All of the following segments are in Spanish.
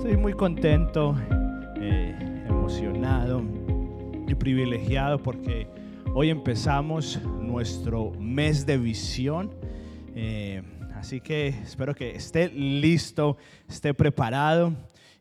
Estoy muy contento, eh, emocionado y privilegiado porque hoy empezamos nuestro mes de visión. Eh, así que espero que esté listo, esté preparado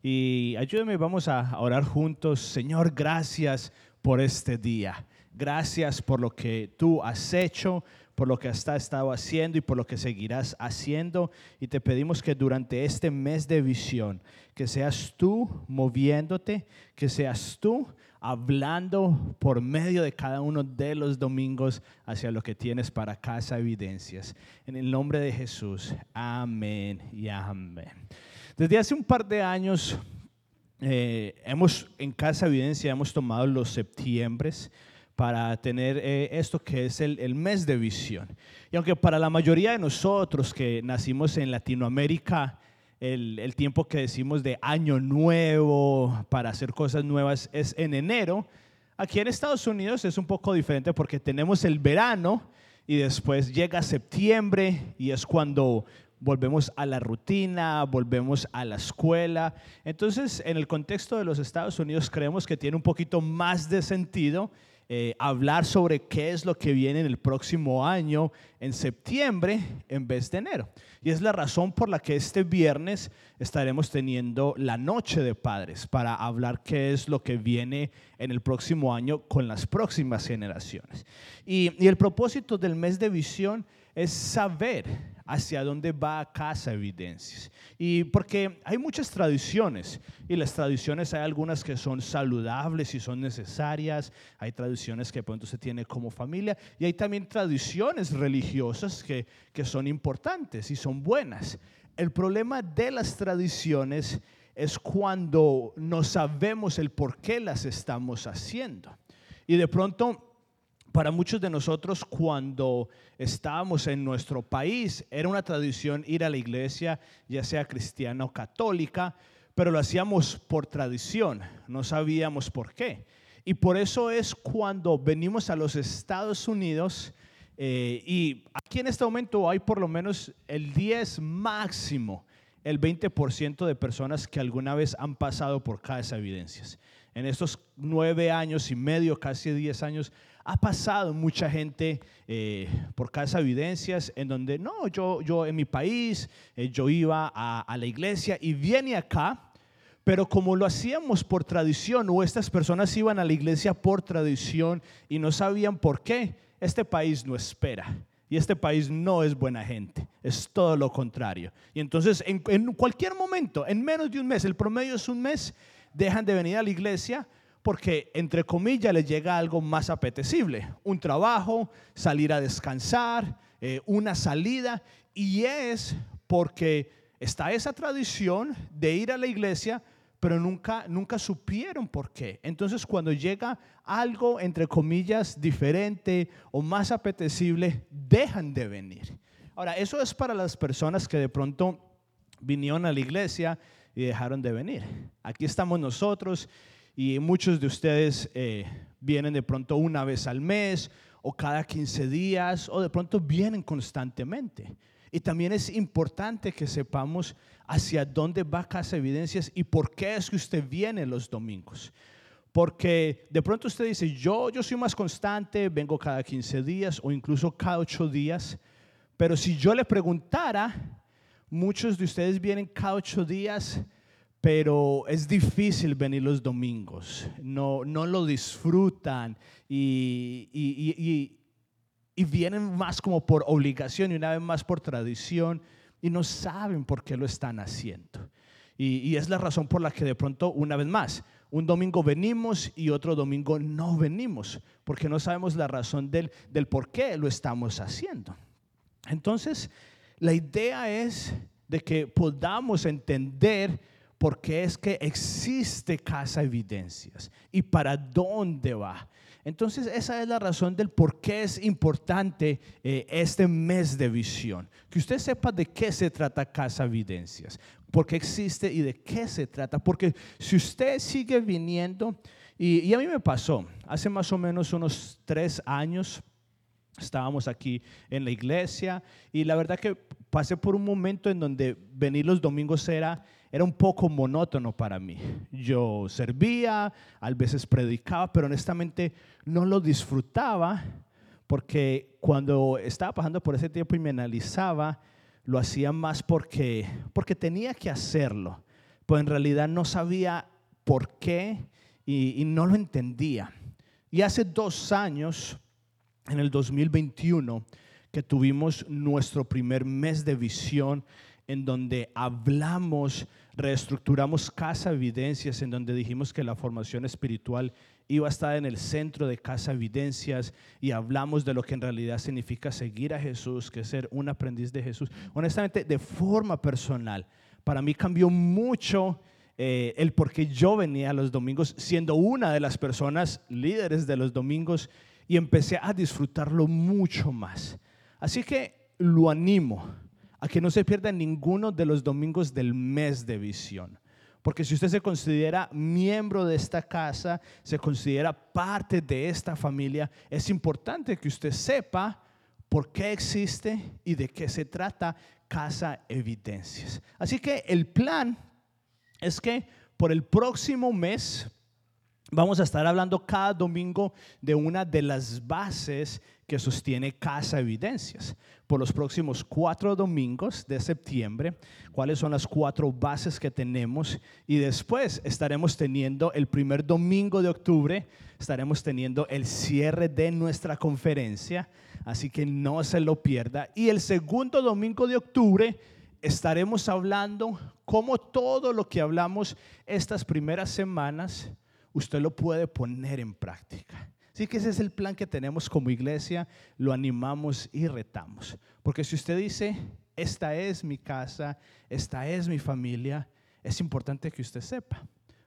y ayúdeme, vamos a orar juntos. Señor, gracias por este día. Gracias por lo que tú has hecho, por lo que has estado haciendo y por lo que seguirás haciendo. Y te pedimos que durante este mes de visión, que seas tú moviéndote, que seas tú hablando por medio de cada uno de los domingos hacia lo que tienes para Casa Evidencias. En el nombre de Jesús, amén y amén. Desde hace un par de años, eh, hemos en Casa Evidencia hemos tomado los septiembres para tener eh, esto que es el, mes de visión. Y aunque para la mayoría de nosotros que nacimos en Latinoamérica, el, tiempo que decimos de año nuevo para hacer cosas nuevas es en enero, aquí en Estados Unidos es un poco diferente porque tenemos el verano y después llega septiembre y es cuando volvemos a la rutina, volvemos a la escuela. Entonces, en el contexto de los Estados Unidos creemos que tiene un poquito más de sentido eh, hablar sobre qué es lo que viene en el próximo año en septiembre en vez de enero. Y es la razón por la que este viernes estaremos teniendo la noche de padres para hablar qué es lo que viene en el próximo año con las próximas generaciones. Y, y el propósito del mes de visión es saber hacia dónde va casa evidencias. Y porque hay muchas tradiciones, y las tradiciones hay algunas que son saludables y son necesarias, hay tradiciones que pronto se tiene como familia, y hay también tradiciones religiosas que, que son importantes y son buenas. El problema de las tradiciones es cuando no sabemos el por qué las estamos haciendo. Y de pronto para muchos de nosotros cuando estábamos en nuestro país era una tradición ir a la iglesia, ya sea cristiana o católica, pero lo hacíamos por tradición, no sabíamos por qué. Y por eso es cuando venimos a los Estados Unidos eh, y aquí en este momento hay por lo menos el 10 máximo, el 20% de personas que alguna vez han pasado por Casa Evidencias. En estos nueve años y medio, casi 10 años, ha pasado mucha gente eh, por Casa Evidencias en donde, no, yo, yo en mi país, eh, yo iba a, la iglesia y viene acá, pero como lo hacíamos por tradición o estas personas iban a la iglesia por tradición y no sabían por qué, este país no espera. Y este país no es buena gente, es todo lo contrario. Y entonces en, en cualquier momento, en menos de un mes, el promedio es un mes, dejan de venir a la iglesia porque, entre comillas, les llega algo más apetecible, un trabajo, salir a descansar, eh, una salida, y es porque está esa tradición de ir a la iglesia, pero nunca, nunca supieron por qué. Entonces, cuando llega algo, entre comillas, diferente o más apetecible, dejan de venir. Ahora, eso es para las personas que de pronto vinieron a la iglesia y dejaron de venir. Aquí estamos nosotros y muchos de ustedes eh, vienen de pronto una vez al mes o cada 15 días o de pronto vienen constantemente. Y también es importante que sepamos hacia dónde va Casa Evidencias y por qué es que usted viene los domingos. Porque de pronto usted dice, yo, yo soy más constante, vengo cada 15 días o incluso cada 8 días. Pero si yo le preguntara, muchos de ustedes vienen cada 8 días pero es difícil venir los domingos, no, no lo disfrutan y, y, y, vienen más como por obligación y una vez más por tradición y no saben por qué lo están haciendo. Y, es la razón por la que de pronto, una vez más, un domingo venimos y otro domingo no venimos, porque no sabemos la razón del, del por qué lo estamos haciendo. Entonces, la idea es de que podamos entender porque es que existe Casa Evidencias y para dónde va. Entonces esa es la razón del por qué es importante eh, este mes de visión. Que usted sepa de qué se trata Casa Evidencias, por qué existe y de qué se trata. Porque si usted sigue viniendo, y, y a mí me pasó, hace más o menos unos tres años, estábamos aquí en la iglesia y la verdad que pasé por un momento en donde venir los domingos era, era un poco monótono para mí. Yo servía, a veces predicaba, pero honestamente no lo disfrutaba porque cuando estaba pasando por ese tiempo y me analizaba, lo hacía más porque, porque tenía que hacerlo, pues en realidad no sabía por qué y, y no lo entendía. Y hace dos años, en el 2021, que tuvimos nuestro primer mes de visión en donde hablamos, reestructuramos Casa Evidencias, en donde dijimos que la formación espiritual iba a estar en el centro de Casa Evidencias y hablamos de lo que en realidad significa seguir a Jesús, que es ser un aprendiz de Jesús. Honestamente, de forma personal, para mí cambió mucho eh, el por qué yo venía a los domingos, siendo una de las personas líderes de los domingos, y empecé a disfrutarlo mucho más. Así que lo animo a que no se pierda ninguno de los domingos del mes de visión. Porque si usted se considera miembro de esta casa, se considera parte de esta familia, es importante que usted sepa por qué existe y de qué se trata Casa Evidencias. Así que el plan es que por el próximo mes vamos a estar hablando cada domingo de una de las bases que sostiene Casa Evidencias. Por los próximos cuatro domingos de septiembre, cuáles son las cuatro bases que tenemos. Y después estaremos teniendo el primer domingo de octubre, estaremos teniendo el cierre de nuestra conferencia. Así que no se lo pierda. Y el segundo domingo de octubre estaremos hablando cómo todo lo que hablamos estas primeras semanas, usted lo puede poner en práctica. Así que ese es el plan que tenemos como iglesia, lo animamos y retamos. Porque si usted dice, esta es mi casa, esta es mi familia, es importante que usted sepa.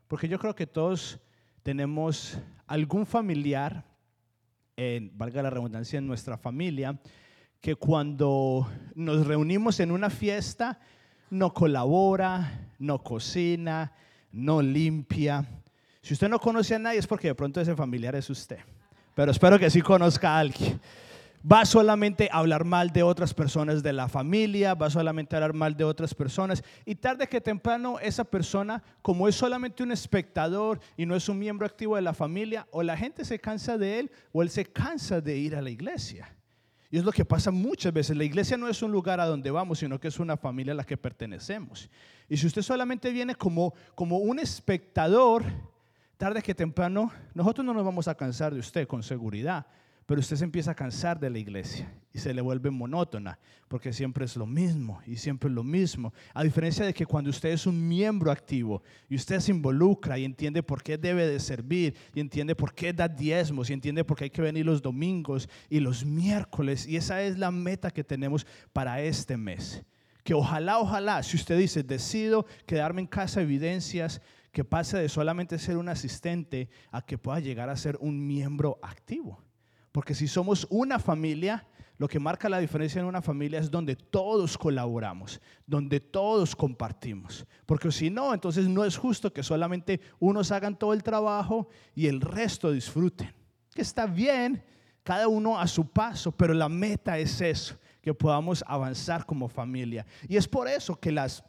Porque yo creo que todos tenemos algún familiar, en, valga la redundancia, en nuestra familia, que cuando nos reunimos en una fiesta, no colabora, no cocina, no limpia. Si usted no conoce a nadie es porque de pronto ese familiar es usted. Pero espero que sí conozca a alguien. Va solamente a hablar mal de otras personas de la familia, va solamente a hablar mal de otras personas. Y tarde que temprano esa persona, como es solamente un espectador y no es un miembro activo de la familia, o la gente se cansa de él o él se cansa de ir a la iglesia. Y es lo que pasa muchas veces. La iglesia no es un lugar a donde vamos, sino que es una familia a la que pertenecemos. Y si usted solamente viene como, como un espectador, tarde que temprano, nosotros no nos vamos a cansar de usted con seguridad. Pero usted se empieza a cansar de la iglesia y se le vuelve monótona, porque siempre es lo mismo y siempre es lo mismo. A diferencia de que cuando usted es un miembro activo y usted se involucra y entiende por qué debe de servir y entiende por qué da diezmos y entiende por qué hay que venir los domingos y los miércoles. Y esa es la meta que tenemos para este mes. Que ojalá, ojalá, si usted dice, decido quedarme en casa evidencias, que pase de solamente ser un asistente a que pueda llegar a ser un miembro activo. Porque si somos una familia, lo que marca la diferencia en una familia es donde todos colaboramos, donde todos compartimos. Porque si no, entonces no es justo que solamente unos hagan todo el trabajo y el resto disfruten. Que está bien, cada uno a su paso, pero la meta es eso, que podamos avanzar como familia. Y es por eso que las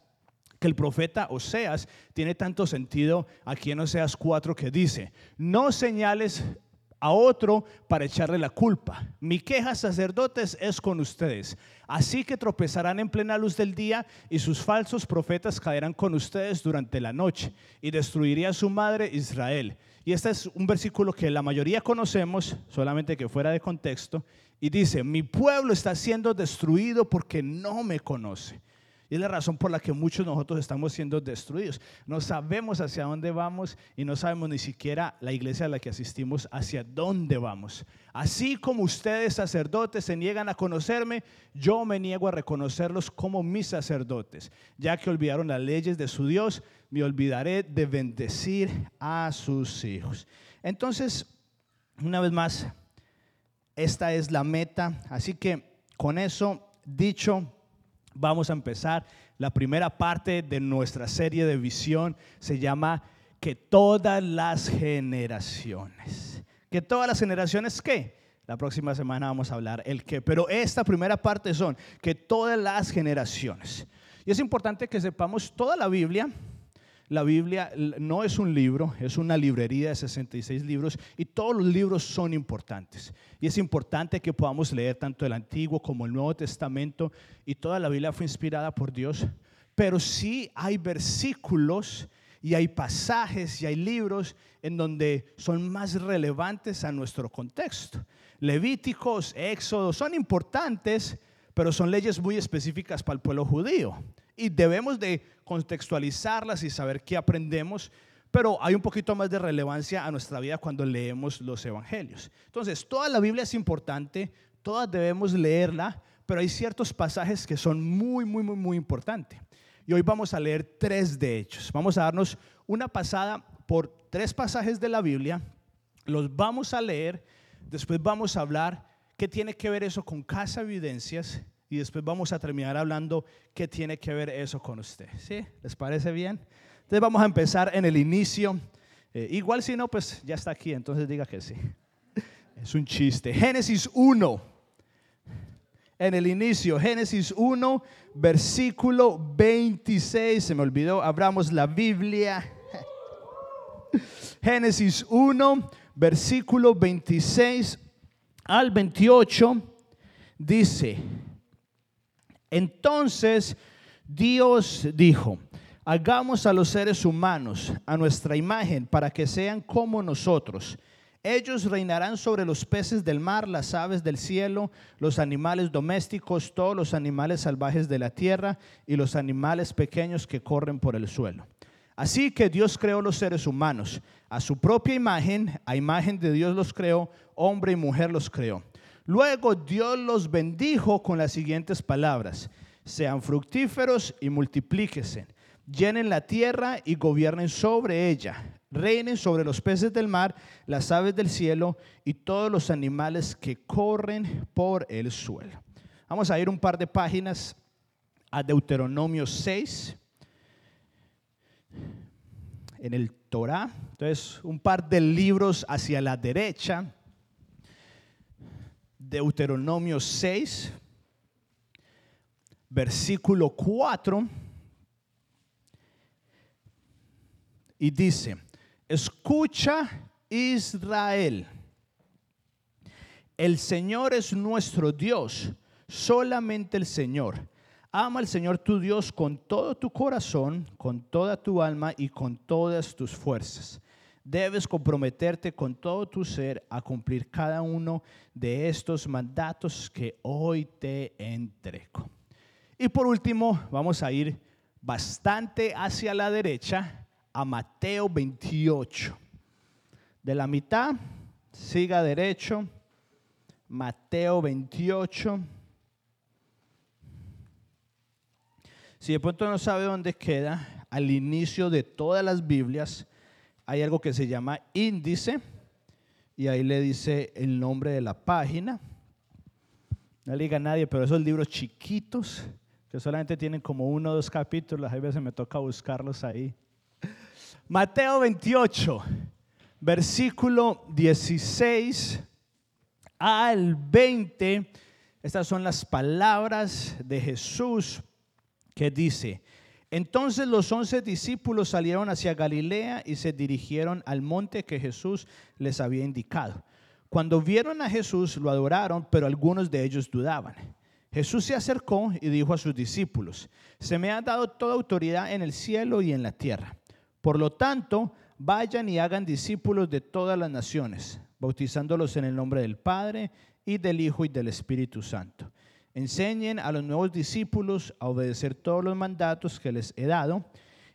que el profeta Oseas tiene tanto sentido aquí en Oseas 4 que dice, no señales a otro para echarle la culpa. Mi queja, sacerdotes, es con ustedes. Así que tropezarán en plena luz del día y sus falsos profetas caerán con ustedes durante la noche y destruiría a su madre Israel. Y este es un versículo que la mayoría conocemos, solamente que fuera de contexto, y dice, mi pueblo está siendo destruido porque no me conoce. Y es la razón por la que muchos de nosotros estamos siendo destruidos. No sabemos hacia dónde vamos y no sabemos ni siquiera la iglesia a la que asistimos hacia dónde vamos. Así como ustedes sacerdotes se niegan a conocerme, yo me niego a reconocerlos como mis sacerdotes. Ya que olvidaron las leyes de su Dios, me olvidaré de bendecir a sus hijos. Entonces, una vez más, esta es la meta. Así que con eso dicho, vamos a empezar. La primera parte de nuestra serie de visión se llama que todas las generaciones, que todas las generaciones, ¿qué? La próxima semana vamos a hablar el qué. Pero esta primera parte son que todas las generaciones. Y es importante que sepamos toda la Biblia. La Biblia no es un libro, es una librería de 66 libros y todos los libros son importantes. Y es importante que podamos leer tanto el Antiguo como el Nuevo Testamento y toda la Biblia fue inspirada por Dios. Pero sí hay versículos y hay pasajes y hay libros en donde son más relevantes a nuestro contexto. Levíticos, Éxodo, son importantes, pero son leyes muy específicas para el pueblo judío. Y debemos de contextualizarlas y saber qué aprendemos, pero hay un poquito más de relevancia a nuestra vida cuando leemos los evangelios. Entonces, toda la Biblia es importante, todas debemos leerla, pero hay ciertos pasajes que son muy, muy, muy, muy importantes. Y hoy vamos a leer tres de ellos. Vamos a darnos una pasada por tres pasajes de la Biblia. Los vamos a leer. Después vamos a hablar qué tiene que ver eso con Casa Evidencias. Y después vamos a terminar hablando qué tiene que ver eso con usted. ¿Sí? ¿Les parece bien? Entonces vamos a empezar en el inicio. Eh, igual si no, pues ya está aquí. Entonces diga que sí. Es un chiste. Génesis 1 en el inicio, Génesis 1, versículo 26. Se me olvidó, abramos la Biblia. Génesis 1, versículo 26 al 28, dice, entonces Dios dijo, hagamos a los seres humanos a nuestra imagen para que sean como nosotros ellos reinarán sobre los peces del mar, las aves del cielo, los animales domésticos, todos los animales salvajes de la tierra y los animales pequeños que corren por el suelo. Así que Dios creó los seres humanos. A su propia imagen, a imagen de Dios los creó, hombre y mujer los creó. Luego Dios los bendijo con las siguientes palabras. Sean fructíferos y multiplíquese. Llenen la tierra y gobiernen sobre ella reinen sobre los peces del mar, las aves del cielo y todos los animales que corren por el suelo. Vamos a ir un par de páginas a Deuteronomio 6, en el Torah. Entonces, un par de libros hacia la derecha. Deuteronomio 6, versículo 4. Y dice, Escucha Israel. El Señor es nuestro Dios, solamente el Señor. Ama al Señor tu Dios con todo tu corazón, con toda tu alma y con todas tus fuerzas. Debes comprometerte con todo tu ser a cumplir cada uno de estos mandatos que hoy te entrego. Y por último, vamos a ir bastante hacia la derecha a Mateo 28. De la mitad, siga derecho, Mateo 28. Si de pronto no sabe dónde queda, al inicio de todas las Biblias hay algo que se llama índice y ahí le dice el nombre de la página. No le diga a nadie, pero esos libros chiquitos que solamente tienen como uno o dos capítulos, a veces me toca buscarlos ahí. Mateo 28, versículo 16 al 20. Estas son las palabras de Jesús que dice, entonces los once discípulos salieron hacia Galilea y se dirigieron al monte que Jesús les había indicado. Cuando vieron a Jesús lo adoraron, pero algunos de ellos dudaban. Jesús se acercó y dijo a sus discípulos, se me ha dado toda autoridad en el cielo y en la tierra. Por lo tanto, vayan y hagan discípulos de todas las naciones, bautizándolos en el nombre del Padre y del Hijo y del Espíritu Santo. Enseñen a los nuevos discípulos a obedecer todos los mandatos que les he dado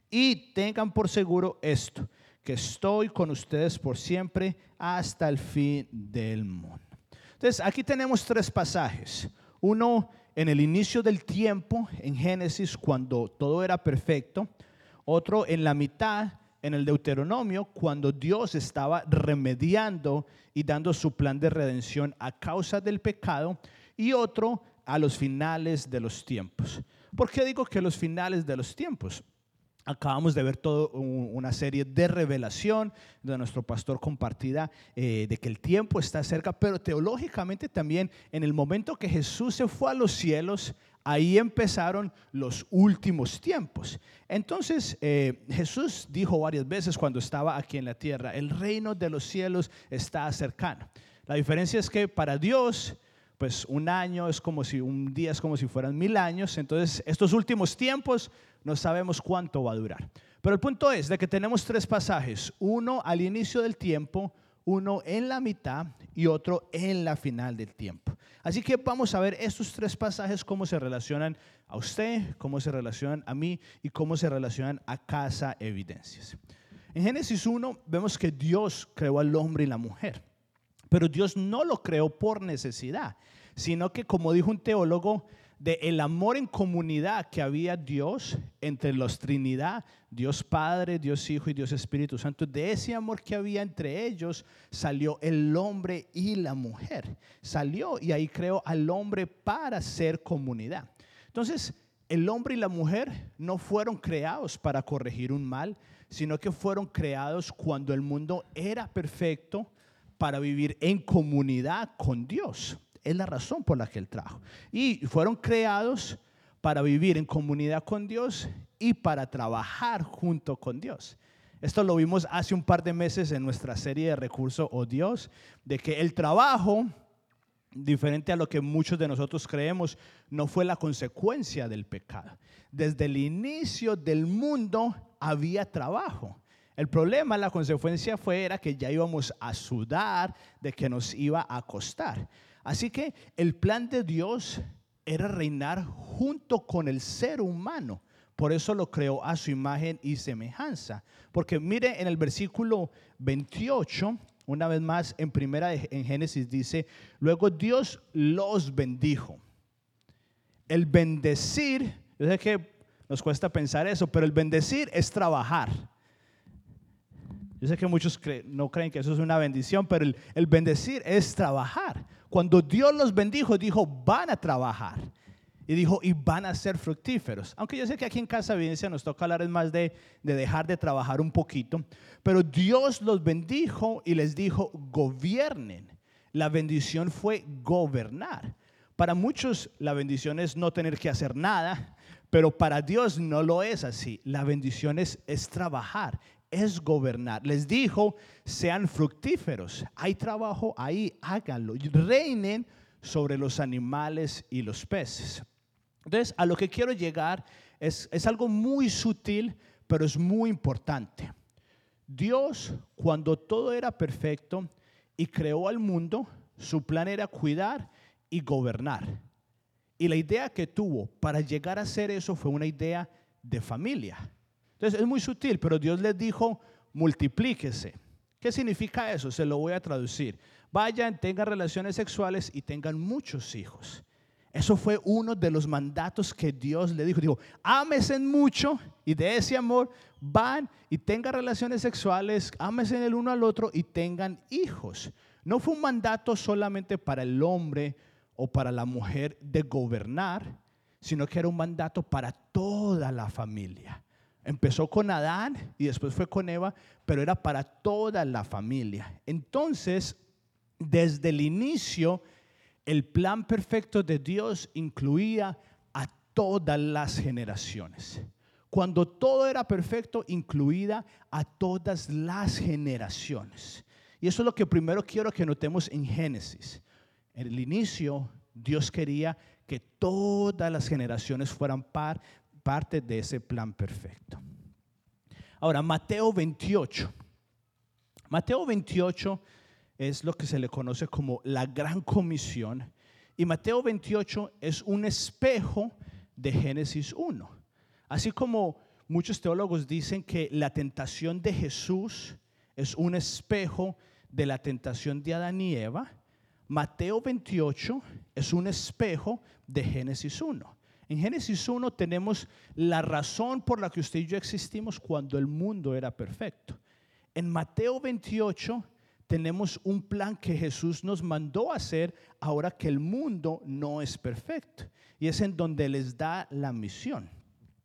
y tengan por seguro esto, que estoy con ustedes por siempre hasta el fin del mundo. Entonces, aquí tenemos tres pasajes. Uno en el inicio del tiempo, en Génesis, cuando todo era perfecto otro en la mitad, en el Deuteronomio, cuando Dios estaba remediando y dando su plan de redención a causa del pecado, y otro a los finales de los tiempos. ¿Por qué digo que los finales de los tiempos? Acabamos de ver toda una serie de revelación de nuestro pastor compartida eh, de que el tiempo está cerca, pero teológicamente también en el momento que Jesús se fue a los cielos, ahí empezaron los últimos tiempos. Entonces eh, Jesús dijo varias veces cuando estaba aquí en la tierra, el reino de los cielos está cercano. La diferencia es que para Dios pues un año es como si, un día es como si fueran mil años. Entonces, estos últimos tiempos no sabemos cuánto va a durar. Pero el punto es de que tenemos tres pasajes, uno al inicio del tiempo, uno en la mitad y otro en la final del tiempo. Así que vamos a ver estos tres pasajes, cómo se relacionan a usted, cómo se relacionan a mí y cómo se relacionan a Casa Evidencias. En Génesis 1 vemos que Dios creó al hombre y la mujer. Pero Dios no lo creó por necesidad, sino que como dijo un teólogo, de el amor en comunidad que había Dios entre los Trinidad, Dios Padre, Dios Hijo y Dios Espíritu Santo, de ese amor que había entre ellos salió el hombre y la mujer. Salió y ahí creó al hombre para ser comunidad. Entonces, el hombre y la mujer no fueron creados para corregir un mal, sino que fueron creados cuando el mundo era perfecto para vivir en comunidad con Dios. Es la razón por la que Él trajo. Y fueron creados para vivir en comunidad con Dios y para trabajar junto con Dios. Esto lo vimos hace un par de meses en nuestra serie de recursos o Dios, de que el trabajo, diferente a lo que muchos de nosotros creemos, no fue la consecuencia del pecado. Desde el inicio del mundo había trabajo. El problema, la consecuencia fue que ya íbamos a sudar, de que nos iba a costar. Así que el plan de Dios era reinar junto con el ser humano. Por eso lo creó a su imagen y semejanza. Porque mire en el versículo 28, una vez más en primera en Génesis dice, luego Dios los bendijo. El bendecir, yo sé que nos cuesta pensar eso, pero el bendecir es trabajar. Yo sé que muchos no creen que eso es una bendición, pero el, bendecir es trabajar. Cuando Dios los bendijo, dijo, van a trabajar. Y dijo, y van a ser fructíferos. Aunque yo sé que aquí en Casa Evidencia nos toca hablar más de, de dejar de trabajar un poquito. Pero Dios los bendijo y les dijo, gobiernen. La bendición fue gobernar. Para muchos la bendición es no tener que hacer nada, pero para Dios no lo es así. La bendición es trabajar, es gobernar. Les dijo, sean fructíferos. Hay trabajo ahí, háganlo. Reinen sobre los animales y los peces. Entonces, a lo que quiero llegar es, es algo muy sutil, pero es muy importante. Dios, cuando todo era perfecto y creó al mundo, su plan era cuidar y gobernar. Y la idea que tuvo para llegar a hacer eso fue una idea de familia. Entonces es muy sutil, pero Dios les dijo, multiplíquese. ¿Qué significa eso? Se lo voy a traducir. Vayan, tengan relaciones sexuales y tengan muchos hijos. Eso fue uno de los mandatos que Dios le dijo. Dijo, ámese mucho y de ese amor van y tengan relaciones sexuales, ámese el uno al otro y tengan hijos. No fue un mandato solamente para el hombre o para la mujer de gobernar, sino que era un mandato para toda la familia. Empezó con Adán y después fue con Eva, pero era para toda la familia. Entonces, desde el inicio, el plan perfecto de Dios incluía a todas las generaciones. Cuando todo era perfecto, incluida a todas las generaciones. Y eso es lo que primero quiero que notemos en Génesis. En el inicio, Dios quería que todas las generaciones fueran par, parte de ese plan perfecto. Ahora, Mateo 28. Mateo 28 es lo que se le conoce como la gran comisión. Y Mateo 28 es un espejo de Génesis 1. Así como muchos teólogos dicen que la tentación de Jesús es un espejo de la tentación de Adán y Eva, Mateo 28 es un espejo de Génesis 1. En Génesis 1 tenemos la razón por la que usted y yo existimos cuando el mundo era perfecto. En Mateo 28 tenemos un plan que Jesús nos mandó hacer ahora que el mundo no es perfecto. Y es en donde les da la misión.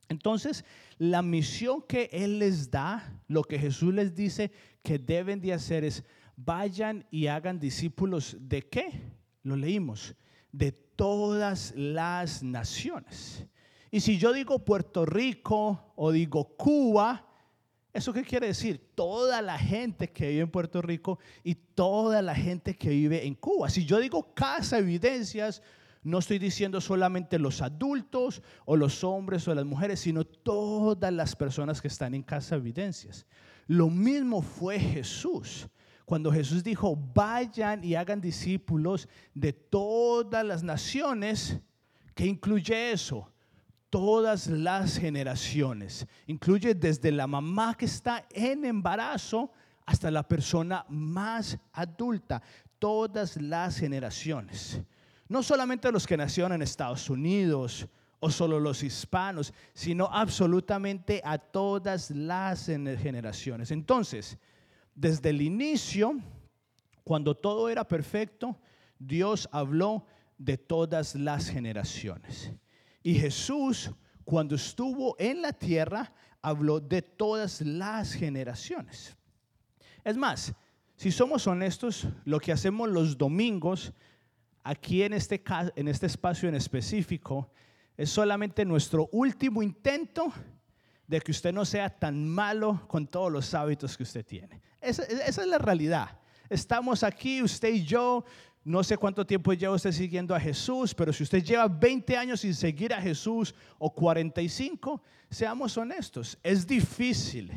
Entonces, la misión que Él les da, lo que Jesús les dice que deben de hacer es, vayan y hagan discípulos de qué? Lo leímos, de todas las naciones. Y si yo digo Puerto Rico o digo Cuba, ¿eso qué quiere decir? Toda la gente que vive en Puerto Rico y toda la gente que vive en Cuba. Si yo digo Casa Evidencias, no estoy diciendo solamente los adultos o los hombres o las mujeres, sino todas las personas que están en Casa Evidencias. Lo mismo fue Jesús. Cuando Jesús dijo, vayan y hagan discípulos de todas las naciones, ¿qué incluye eso? Todas las generaciones. Incluye desde la mamá que está en embarazo hasta la persona más adulta. Todas las generaciones. No solamente los que nacieron en Estados Unidos o solo los hispanos, sino absolutamente a todas las generaciones. Entonces, desde el inicio, cuando todo era perfecto, Dios habló de todas las generaciones. Y Jesús, cuando estuvo en la tierra, habló de todas las generaciones. Es más, si somos honestos, lo que hacemos los domingos aquí en este, en este espacio en específico es solamente nuestro último intento de que usted no sea tan malo con todos los hábitos que usted tiene. Esa, es la realidad. Estamos aquí, usted y yo. No sé cuánto tiempo lleva usted siguiendo a Jesús, pero si usted lleva 20 años sin seguir a Jesús o 45, seamos honestos, es difícil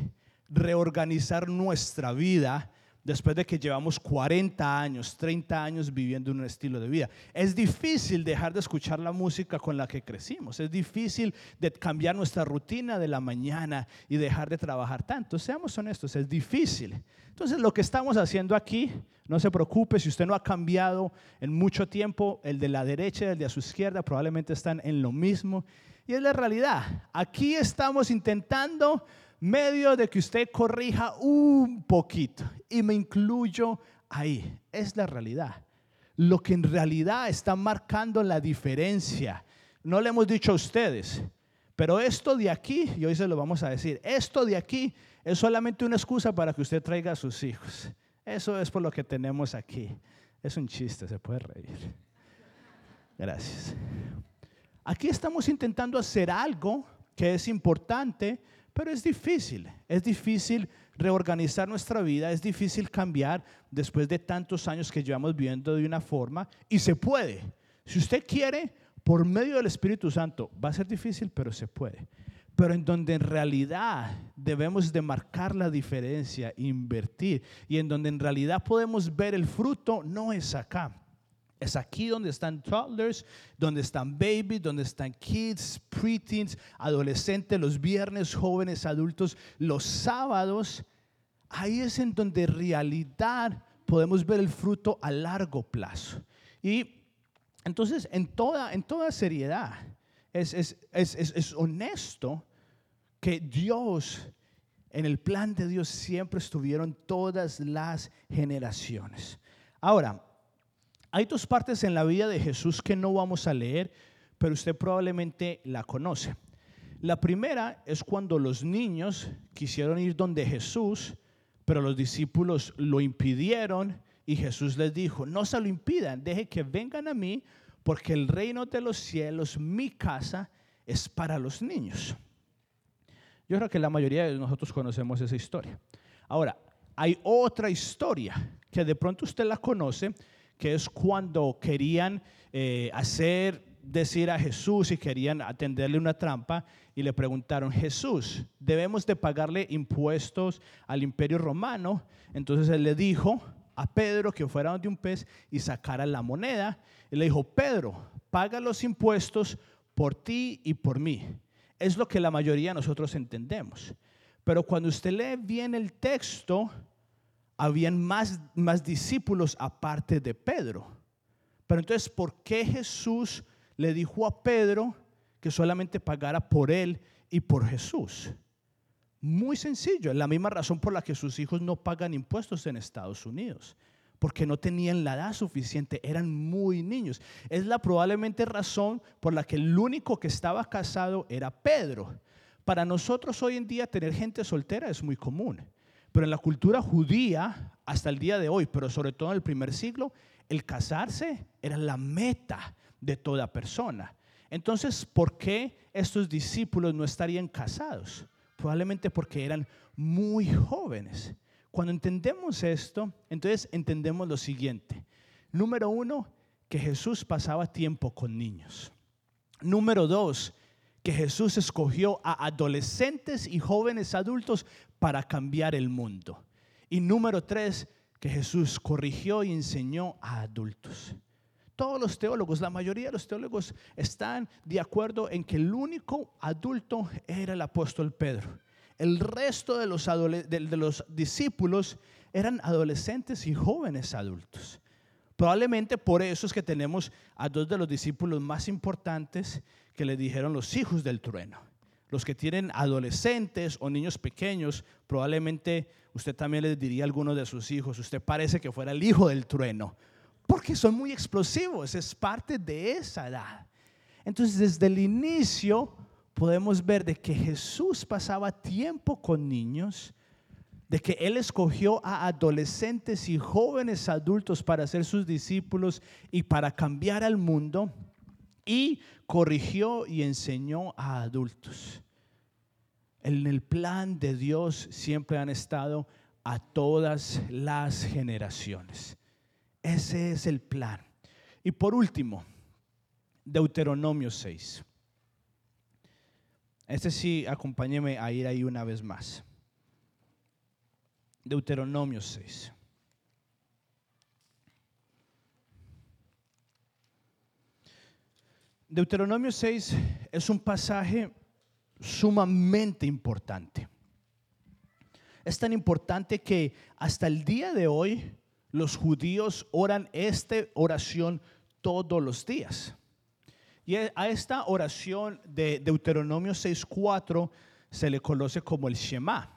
reorganizar nuestra vida después de que llevamos 40 años, 30 años viviendo un estilo de vida. Es difícil dejar de escuchar la música con la que crecimos. Es difícil de cambiar nuestra rutina de la mañana y dejar de trabajar tanto. Seamos honestos, es difícil. Entonces lo que estamos haciendo aquí, no se preocupe, si usted no ha cambiado en mucho tiempo, el de la derecha y el de su izquierda probablemente están en lo mismo. Y es la realidad. Aquí estamos intentando medio de que usted corrija un poquito y me incluyo ahí. Es la realidad. Lo que en realidad está marcando la diferencia. No le hemos dicho a ustedes, pero esto de aquí, y hoy se lo vamos a decir, esto de aquí es solamente una excusa para que usted traiga a sus hijos. Eso es por lo que tenemos aquí. Es un chiste, se puede reír. Gracias. Aquí estamos intentando hacer algo que es importante, pero es difícil, es difícil reorganizar nuestra vida, es difícil cambiar después de tantos años que llevamos viviendo de una forma y se puede. Si usted quiere, por medio del Espíritu Santo, va a ser difícil, pero se puede. Pero en donde en realidad debemos de marcar la diferencia, invertir, y en donde en realidad podemos ver el fruto, no es acá es aquí donde están toddlers, donde están babies, donde están kids, preteens, adolescentes, los viernes, jóvenes, adultos, los sábados. Ahí es en donde en realidad podemos ver el fruto a largo plazo. Y entonces, en toda, en toda seriedad, es, es, es, es honesto que Dios, en el plan de Dios, siempre estuvieron todas las generaciones. Ahora, hay dos partes en la vida de Jesús que no vamos a leer, pero usted probablemente la conoce. La primera es cuando los niños quisieron ir donde Jesús, pero los discípulos lo impidieron y Jesús les dijo, no se lo impidan, deje que vengan a mí, porque el reino de los cielos, mi casa, es para los niños. Yo creo que la mayoría de nosotros conocemos esa historia. Ahora, hay otra historia que de pronto usted la conoce, que es cuando querían eh, hacer decir a Jesús y querían atenderle una trampa y le preguntaron, Jesús, ¿debemos de pagarle impuestos al imperio romano? Entonces él le dijo a Pedro que fuera donde un pez y sacara la moneda. Y le dijo, Pedro, paga los impuestos por ti y por mí. Es lo que la mayoría de nosotros entendemos. Pero cuando usted lee bien el texto, habían más, más discípulos aparte de Pedro. Pero entonces, ¿por qué Jesús le dijo a Pedro que solamente pagara por él y por Jesús? Muy sencillo, la misma razón por la que sus hijos no pagan impuestos en Estados Unidos, porque no tenían la edad suficiente, eran muy niños. Es la probablemente razón por la que el único que estaba casado era Pedro, para nosotros hoy en día tener gente soltera es muy común, pero en la cultura judía, hasta el día de hoy, pero sobre todo en el primer siglo, el casarse era la meta de toda persona. Entonces, ¿por qué estos discípulos no estarían casados? Probablemente porque eran muy jóvenes. Cuando entendemos esto, entonces entendemos lo siguiente. Número uno, que Jesús pasaba tiempo con niños. Número dos, que Jesús escogió a adolescentes y jóvenes adultos para cambiar el mundo. Y número tres, que Jesús corrigió y enseñó a adultos. Todos los teólogos, la mayoría de los teólogos están de acuerdo en que el único adulto era el apóstol Pedro. El resto de los, de los discípulos eran adolescentes y jóvenes adultos. Probablemente por eso es que tenemos a dos de los discípulos más importantes que le dijeron los hijos del trueno. Los que tienen adolescentes o niños pequeños, probablemente usted también les diría a alguno de sus hijos, usted parece que fuera el hijo del trueno, porque son muy explosivos, es parte de esa edad. Entonces, desde el inicio podemos ver de que Jesús pasaba tiempo con niños, de que Él escogió a adolescentes y jóvenes adultos para ser sus discípulos y para cambiar al mundo, y corrigió y enseñó a adultos. En el plan de Dios siempre han estado a todas las generaciones. Ese es el plan. Y por último, Deuteronomio 6. Este sí, acompáñeme a ir ahí una vez más. Deuteronomio 6. Deuteronomio 6 es un pasaje sumamente importante. Es tan importante que hasta el día de hoy los judíos oran esta oración todos los días. Y a esta oración de Deuteronomio 6.4 se le conoce como el Shema.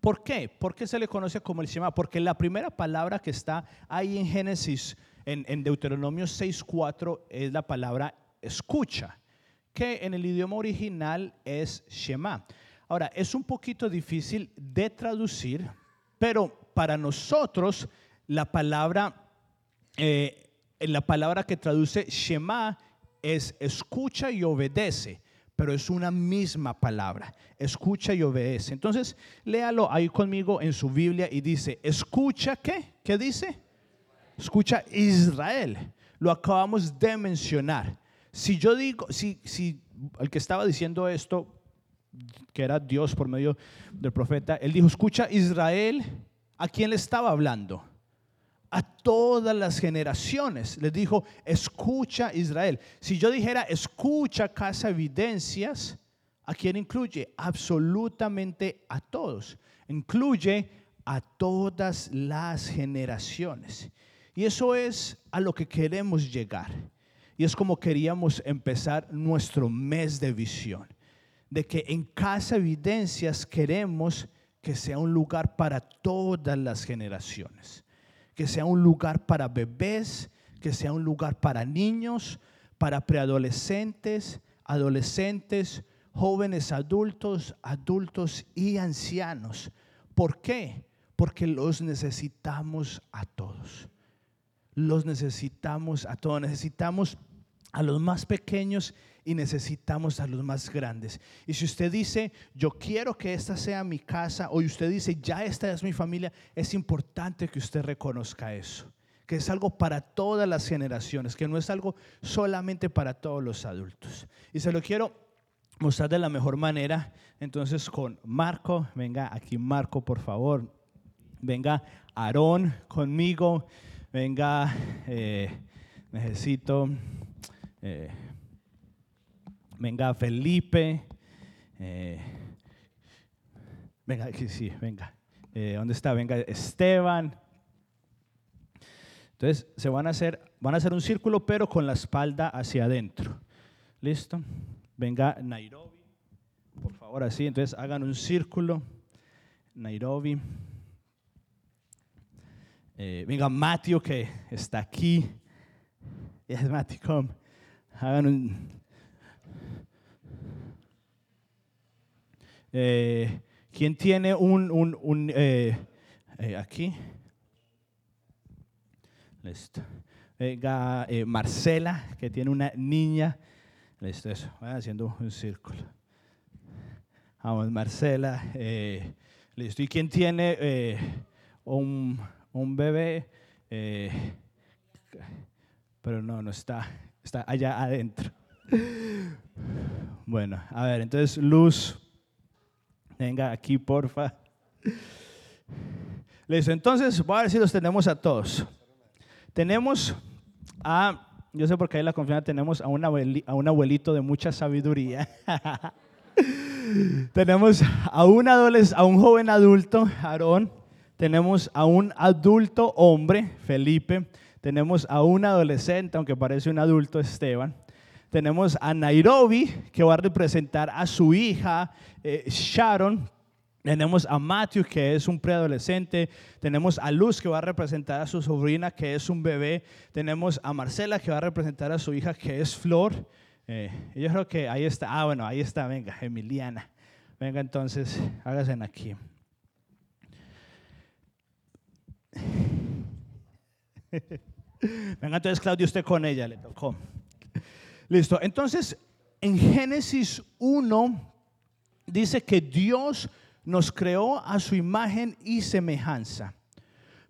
¿Por qué? ¿Por qué se le conoce como el Shema? Porque la primera palabra que está ahí en Génesis, en, en Deuteronomio 6.4, es la palabra escucha, que en el idioma original es Shema. Ahora, es un poquito difícil de traducir, pero para nosotros la palabra, eh, la palabra que traduce Shema es escucha y obedece, pero es una misma palabra, escucha y obedece. Entonces, léalo ahí conmigo en su Biblia y dice, escucha qué, ¿qué dice? Escucha Israel, lo acabamos de mencionar. Si yo digo, si, si el que estaba diciendo esto, que era Dios por medio del profeta, él dijo, escucha Israel, ¿A quién le estaba hablando? A todas las generaciones. Les dijo, escucha Israel. Si yo dijera, escucha Casa Evidencias, ¿a quién incluye? Absolutamente a todos. Incluye a todas las generaciones. Y eso es a lo que queremos llegar. Y es como queríamos empezar nuestro mes de visión. De que en Casa Evidencias queremos que sea un lugar para todas las generaciones, que sea un lugar para bebés, que sea un lugar para niños, para preadolescentes, adolescentes, jóvenes adultos, adultos y ancianos. ¿Por qué? Porque los necesitamos a todos. Los necesitamos a todos. Necesitamos a los más pequeños y necesitamos a los más grandes. Y si usted dice, yo quiero que esta sea mi casa, o usted dice, ya esta es mi familia, es importante que usted reconozca eso, que es algo para todas las generaciones, que no es algo solamente para todos los adultos. Y se lo quiero mostrar de la mejor manera, entonces con Marco, venga aquí Marco, por favor, venga Aarón conmigo, venga, eh, necesito... Eh, venga Felipe, eh, venga, sí, venga, eh, ¿dónde está? Venga Esteban. Entonces se van a hacer, van a hacer un círculo, pero con la espalda hacia adentro. ¿Listo? Venga Nairobi, por favor, así. Entonces hagan un círculo. Nairobi. Eh, venga Matthew que está aquí. Yes, Matthew, come. Hagan un, Eh, ¿Quién tiene un, un, un eh, aquí? Listo. Venga, Marcela, que tiene una niña. Listo, eso. Van haciendo un círculo. Vamos, Marcela. listo. ¿Y quién tiene un, un, bebé? pero no, no está. Está allá adentro. Bueno, a ver, entonces Luz, venga aquí, porfa. Listo, entonces voy a ver si los tenemos a todos. Tenemos a, yo sé por qué hay la confianza, tenemos a un, a un abuelito de mucha sabiduría. tenemos a un, a un joven adulto, Aarón. Tenemos a un adulto hombre, Felipe. Tenemos a un adolescente, aunque parece un adulto, Esteban tenemos a Nairobi, que va a representar a su hija eh, Sharon. Tenemos a Matthew, que es un preadolescente. Tenemos a Luz, que va a representar a su sobrina, que es un bebé. Tenemos a Marcela, que va a representar a su hija, que es Flor. Eh, yo creo que ahí está. Ah, bueno, ahí está. Venga, Emiliana. Venga, entonces, háganse aquí. Venga, entonces, Claudio, usted con ella le tocó. Listo. Entonces, en Génesis 1 dice que Dios nos creó a su imagen y semejanza.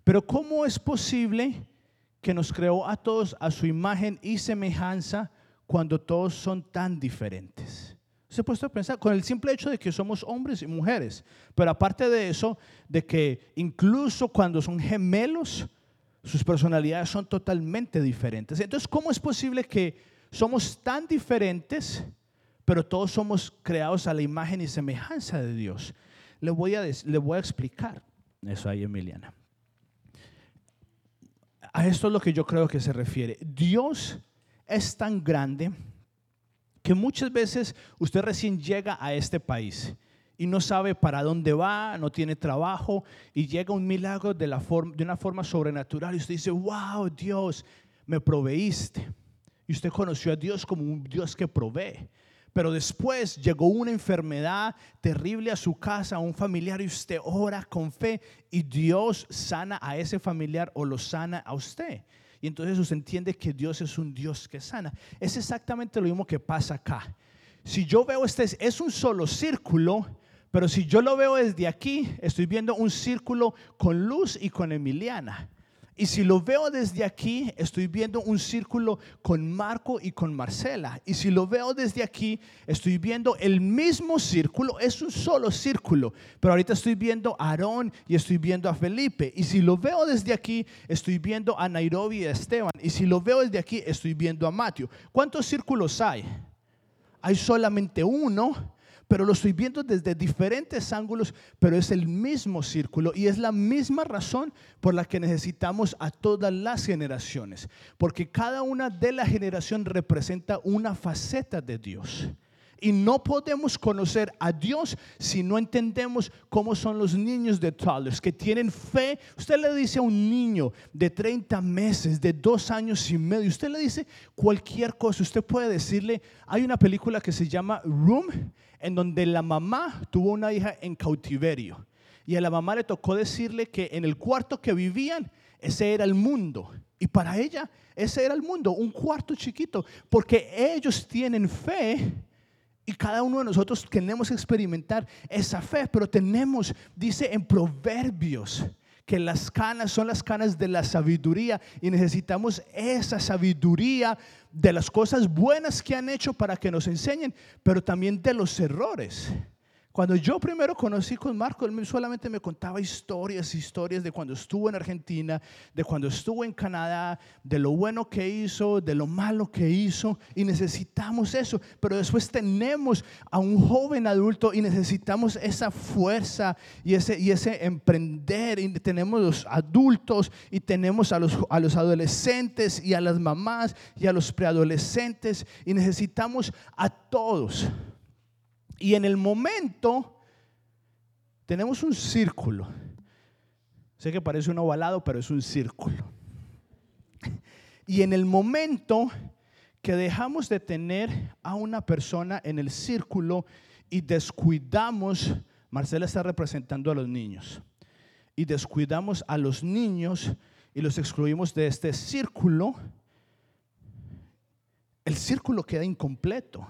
Pero ¿cómo es posible que nos creó a todos a su imagen y semejanza cuando todos son tan diferentes? Se ha puesto a pensar con el simple hecho de que somos hombres y mujeres, pero aparte de eso, de que incluso cuando son gemelos, sus personalidades son totalmente diferentes. Entonces, ¿cómo es posible que somos tan diferentes, pero todos somos creados a la imagen y semejanza de Dios. Le voy a, le voy a explicar eso ahí, Emiliana. A esto es lo que yo creo que se refiere. Dios es tan grande que muchas veces usted recién llega a este país y no sabe para dónde va, no tiene trabajo y llega un milagro de, la forma, de una forma sobrenatural y usted dice, wow, Dios, me proveíste y usted conoció a Dios como un Dios que provee. Pero después llegó una enfermedad terrible a su casa, a un familiar, y usted ora con fe y Dios sana a ese familiar o lo sana a usted. Y entonces usted entiende que Dios es un Dios que sana. Es exactamente lo mismo que pasa acá. Si yo veo este, es un solo círculo, pero si yo lo veo desde aquí, estoy viendo un círculo con luz y con Emiliana. Y si lo veo desde aquí, estoy viendo un círculo con Marco y con Marcela. Y si lo veo desde aquí, estoy viendo el mismo círculo, es un solo círculo. Pero ahorita estoy viendo a Aarón y estoy viendo a Felipe. Y si lo veo desde aquí, estoy viendo a Nairobi y a Esteban. Y si lo veo desde aquí, estoy viendo a Matthew. ¿Cuántos círculos hay? Hay solamente uno pero lo estoy viendo desde diferentes ángulos, pero es el mismo círculo y es la misma razón por la que necesitamos a todas las generaciones, porque cada una de la generación representa una faceta de Dios. Y no podemos conocer a Dios si no entendemos cómo son los niños de toddlers que tienen fe. Usted le dice a un niño de 30 meses, de dos años y medio, usted le dice cualquier cosa. Usted puede decirle, hay una película que se llama Room, en donde la mamá tuvo una hija en cautiverio. Y a la mamá le tocó decirle que en el cuarto que vivían, ese era el mundo. Y para ella, ese era el mundo, un cuarto chiquito, porque ellos tienen fe y cada uno de nosotros queremos experimentar esa fe, pero tenemos, dice en Proverbios, que las canas son las canas de la sabiduría y necesitamos esa sabiduría de las cosas buenas que han hecho para que nos enseñen, pero también de los errores. Cuando yo primero conocí con Marco, él solamente me contaba historias, historias de cuando estuvo en Argentina, de cuando estuvo en Canadá, de lo bueno que hizo, de lo malo que hizo, y necesitamos eso. Pero después tenemos a un joven adulto y necesitamos esa fuerza y ese, y ese emprender. Y tenemos los adultos y tenemos a los, a los adolescentes y a las mamás y a los preadolescentes y necesitamos a todos. Y en el momento tenemos un círculo. Sé que parece un ovalado, pero es un círculo. Y en el momento que dejamos de tener a una persona en el círculo y descuidamos, Marcela está representando a los niños, y descuidamos a los niños y los excluimos de este círculo, el círculo queda incompleto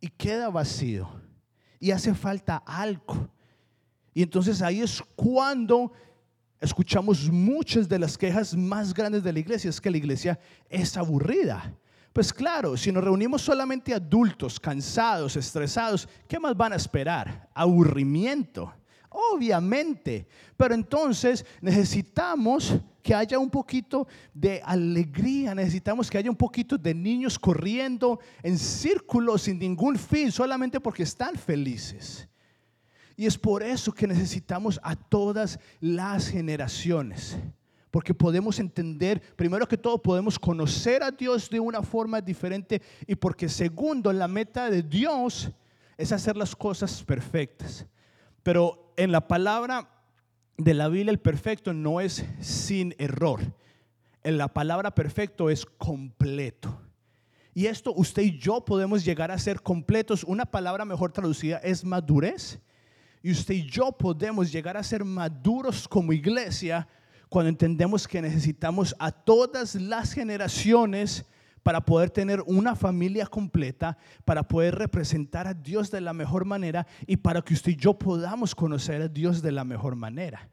y queda vacío y hace falta algo. Y entonces ahí es cuando escuchamos muchas de las quejas más grandes de la iglesia, es que la iglesia es aburrida. Pues claro, si nos reunimos solamente adultos, cansados, estresados, ¿qué más van a esperar? Aburrimiento, obviamente. Pero entonces necesitamos que haya un poquito de alegría, necesitamos que haya un poquito de niños corriendo en círculos sin ningún fin, solamente porque están felices. Y es por eso que necesitamos a todas las generaciones. Porque podemos entender, primero que todo, podemos conocer a Dios de una forma diferente. Y porque segundo, la meta de Dios es hacer las cosas perfectas. Pero en la palabra de la Biblia, el perfecto no es sin error. La palabra perfecto es completo. Y esto usted y yo podemos llegar a ser completos. Una palabra mejor traducida es madurez. Y usted y yo podemos llegar a ser maduros como iglesia cuando entendemos que necesitamos a todas las generaciones para poder tener una familia completa, para poder representar a Dios de la mejor manera y para que usted y yo podamos conocer a Dios de la mejor manera.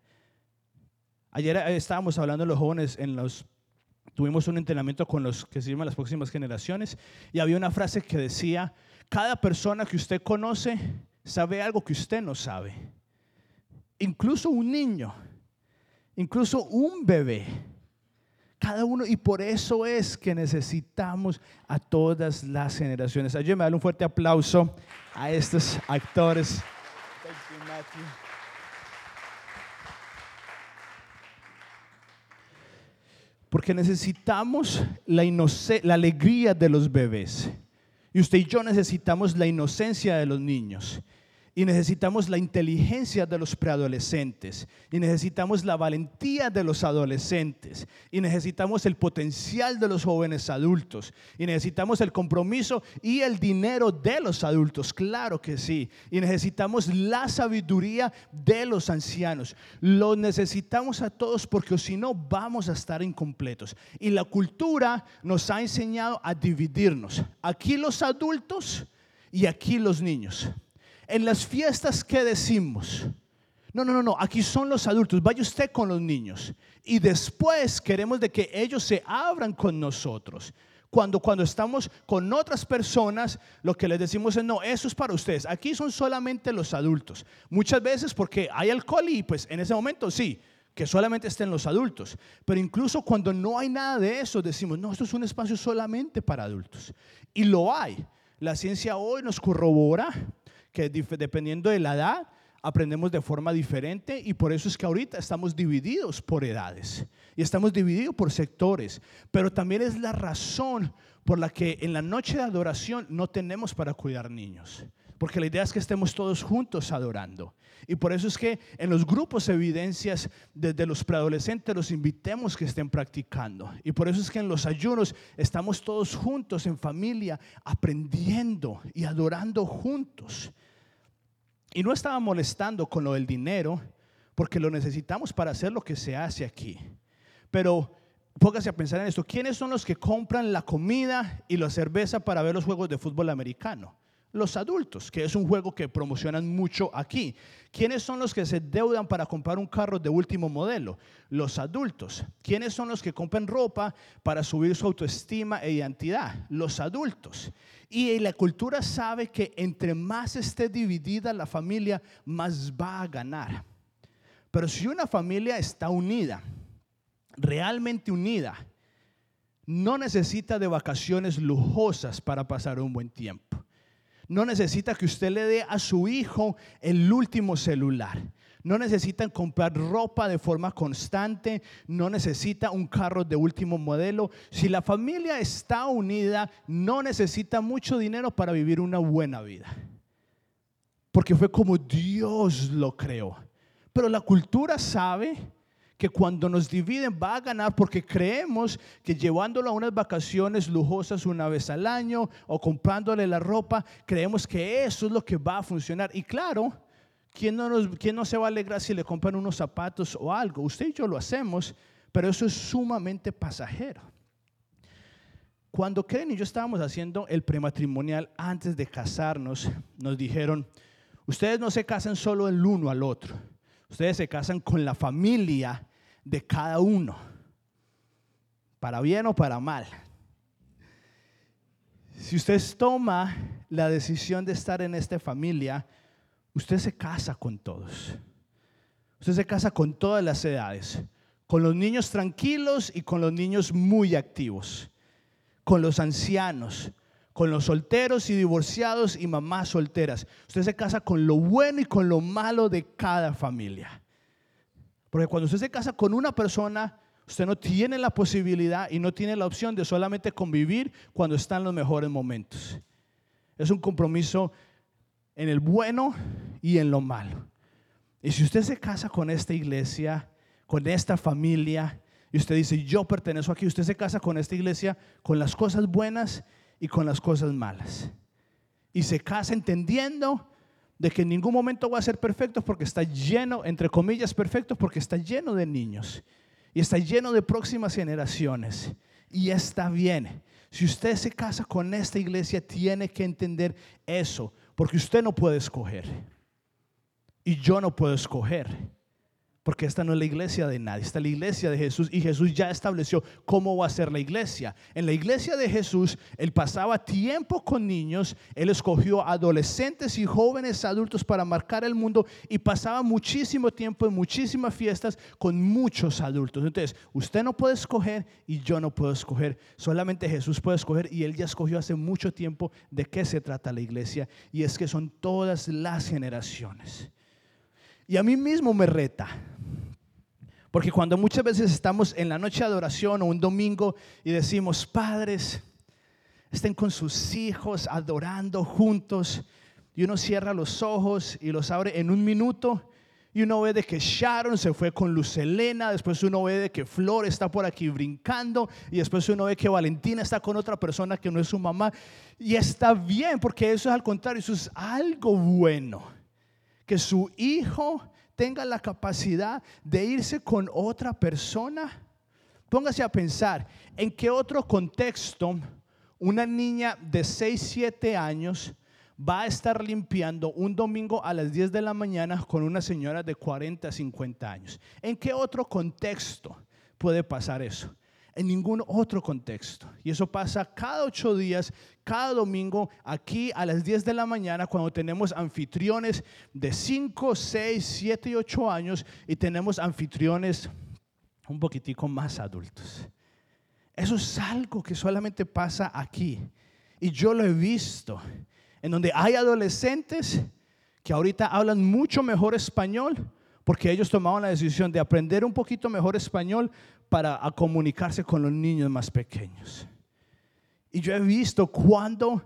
Ayer eh, estábamos hablando de los jóvenes en los tuvimos un entrenamiento con los que sirven las próximas generaciones y había una frase que decía, cada persona que usted conoce sabe algo que usted no sabe. Incluso un niño, incluso un bebé. Cada uno, y por eso es que necesitamos a todas las generaciones. Ayúdame a darle un fuerte aplauso a estos actores. Porque necesitamos la, la alegría de los bebés. Y usted y yo necesitamos la inocencia de los niños. Y necesitamos la inteligencia de los preadolescentes. Y necesitamos la valentía de los adolescentes. Y necesitamos el potencial de los jóvenes adultos. Y necesitamos el compromiso y el dinero de los adultos. Claro que sí. Y necesitamos la sabiduría de los ancianos. Lo necesitamos a todos porque si no vamos a estar incompletos. Y la cultura nos ha enseñado a dividirnos. Aquí los adultos y aquí los niños en las fiestas que decimos, no, no, no, no, aquí son los adultos, vaya usted con los niños. Y después queremos de que ellos se abran con nosotros. Cuando, cuando estamos con otras personas, lo que les decimos es, no, eso es para ustedes. Aquí son solamente los adultos. Muchas veces porque hay alcohol y pues en ese momento sí, que solamente estén los adultos. Pero incluso cuando no hay nada de eso, decimos, no, esto es un espacio solamente para adultos. Y lo hay. La ciencia hoy nos corrobora que dependiendo de la edad aprendemos de forma diferente y por eso es que ahorita estamos divididos por edades y estamos divididos por sectores, pero también es la razón por la que en la noche de adoración no tenemos para cuidar niños, porque la idea es que estemos todos juntos adorando. Y por eso es que en los grupos evidencias desde los preadolescentes los invitemos que estén practicando. Y por eso es que en los ayunos estamos todos juntos en familia aprendiendo y adorando juntos. Y no estaba molestando con lo del dinero, porque lo necesitamos para hacer lo que se hace aquí. Pero póngase a pensar en esto. ¿Quiénes son los que compran la comida y la cerveza para ver los juegos de fútbol americano? Los adultos, que es un juego que promocionan mucho aquí. ¿Quiénes son los que se deudan para comprar un carro de último modelo? Los adultos. ¿Quiénes son los que compran ropa para subir su autoestima e identidad? Los adultos. Y la cultura sabe que entre más esté dividida la familia, más va a ganar. Pero si una familia está unida, realmente unida, no necesita de vacaciones lujosas para pasar un buen tiempo. No necesita que usted le dé a su hijo el último celular. No necesitan comprar ropa de forma constante, no necesita un carro de último modelo. Si la familia está unida, no necesita mucho dinero para vivir una buena vida. Porque fue como Dios lo creó. Pero la cultura sabe que cuando nos dividen va a ganar porque creemos que llevándolo a unas vacaciones lujosas una vez al año o comprándole la ropa, creemos que eso es lo que va a funcionar. Y claro, ¿quién no, quién no se va a alegrar si le compran unos zapatos o algo? Usted y yo lo hacemos, pero eso es sumamente pasajero. Cuando Karen y yo estábamos haciendo el prematrimonial antes de casarnos, nos dijeron, ustedes no se casan solo el uno al otro, ustedes se casan con la familia de cada uno, para bien o para mal. Si usted toma la decisión de estar en esta familia, usted se casa con todos. Usted se casa con todas las edades, con los niños tranquilos y con los niños muy activos, con los ancianos, con los solteros y divorciados y mamás solteras. Usted se casa con lo bueno y con lo malo de cada familia. Porque cuando usted se casa con una persona, usted no tiene la posibilidad y no tiene la opción de solamente convivir cuando están los mejores momentos. Es un compromiso en el bueno y en lo malo. Y si usted se casa con esta iglesia, con esta familia, y usted dice, yo pertenezco aquí, usted se casa con esta iglesia, con las cosas buenas y con las cosas malas. Y se casa entendiendo de que en ningún momento va a ser perfecto porque está lleno, entre comillas, perfecto porque está lleno de niños y está lleno de próximas generaciones. Y está bien. Si usted se casa con esta iglesia, tiene que entender eso, porque usted no puede escoger. Y yo no puedo escoger. Porque esta no es la iglesia de nadie, esta es la iglesia de Jesús y Jesús ya estableció cómo va a ser la iglesia. En la iglesia de Jesús, Él pasaba tiempo con niños, Él escogió adolescentes y jóvenes adultos para marcar el mundo y pasaba muchísimo tiempo en muchísimas fiestas con muchos adultos. Entonces, usted no puede escoger y yo no puedo escoger, solamente Jesús puede escoger y Él ya escogió hace mucho tiempo de qué se trata la iglesia y es que son todas las generaciones. Y a mí mismo me reta. Porque cuando muchas veces estamos en la noche de adoración o un domingo y decimos, padres, estén con sus hijos adorando juntos, y uno cierra los ojos y los abre en un minuto, y uno ve de que Sharon se fue con Luz Elena, después uno ve de que Flor está por aquí brincando, y después uno ve que Valentina está con otra persona que no es su mamá, y está bien, porque eso es al contrario, eso es algo bueno que su hijo tenga la capacidad de irse con otra persona? Póngase a pensar, ¿en qué otro contexto una niña de 6, 7 años va a estar limpiando un domingo a las 10 de la mañana con una señora de 40, 50 años? ¿En qué otro contexto puede pasar eso? En ningún otro contexto. Y eso pasa cada ocho días, cada domingo, aquí a las 10 de la mañana, cuando tenemos anfitriones de 5, 6, 7 y 8 años y tenemos anfitriones un poquitico más adultos. Eso es algo que solamente pasa aquí. Y yo lo he visto, en donde hay adolescentes que ahorita hablan mucho mejor español porque ellos tomaban la decisión de aprender un poquito mejor español para comunicarse con los niños más pequeños. Y yo he visto cuando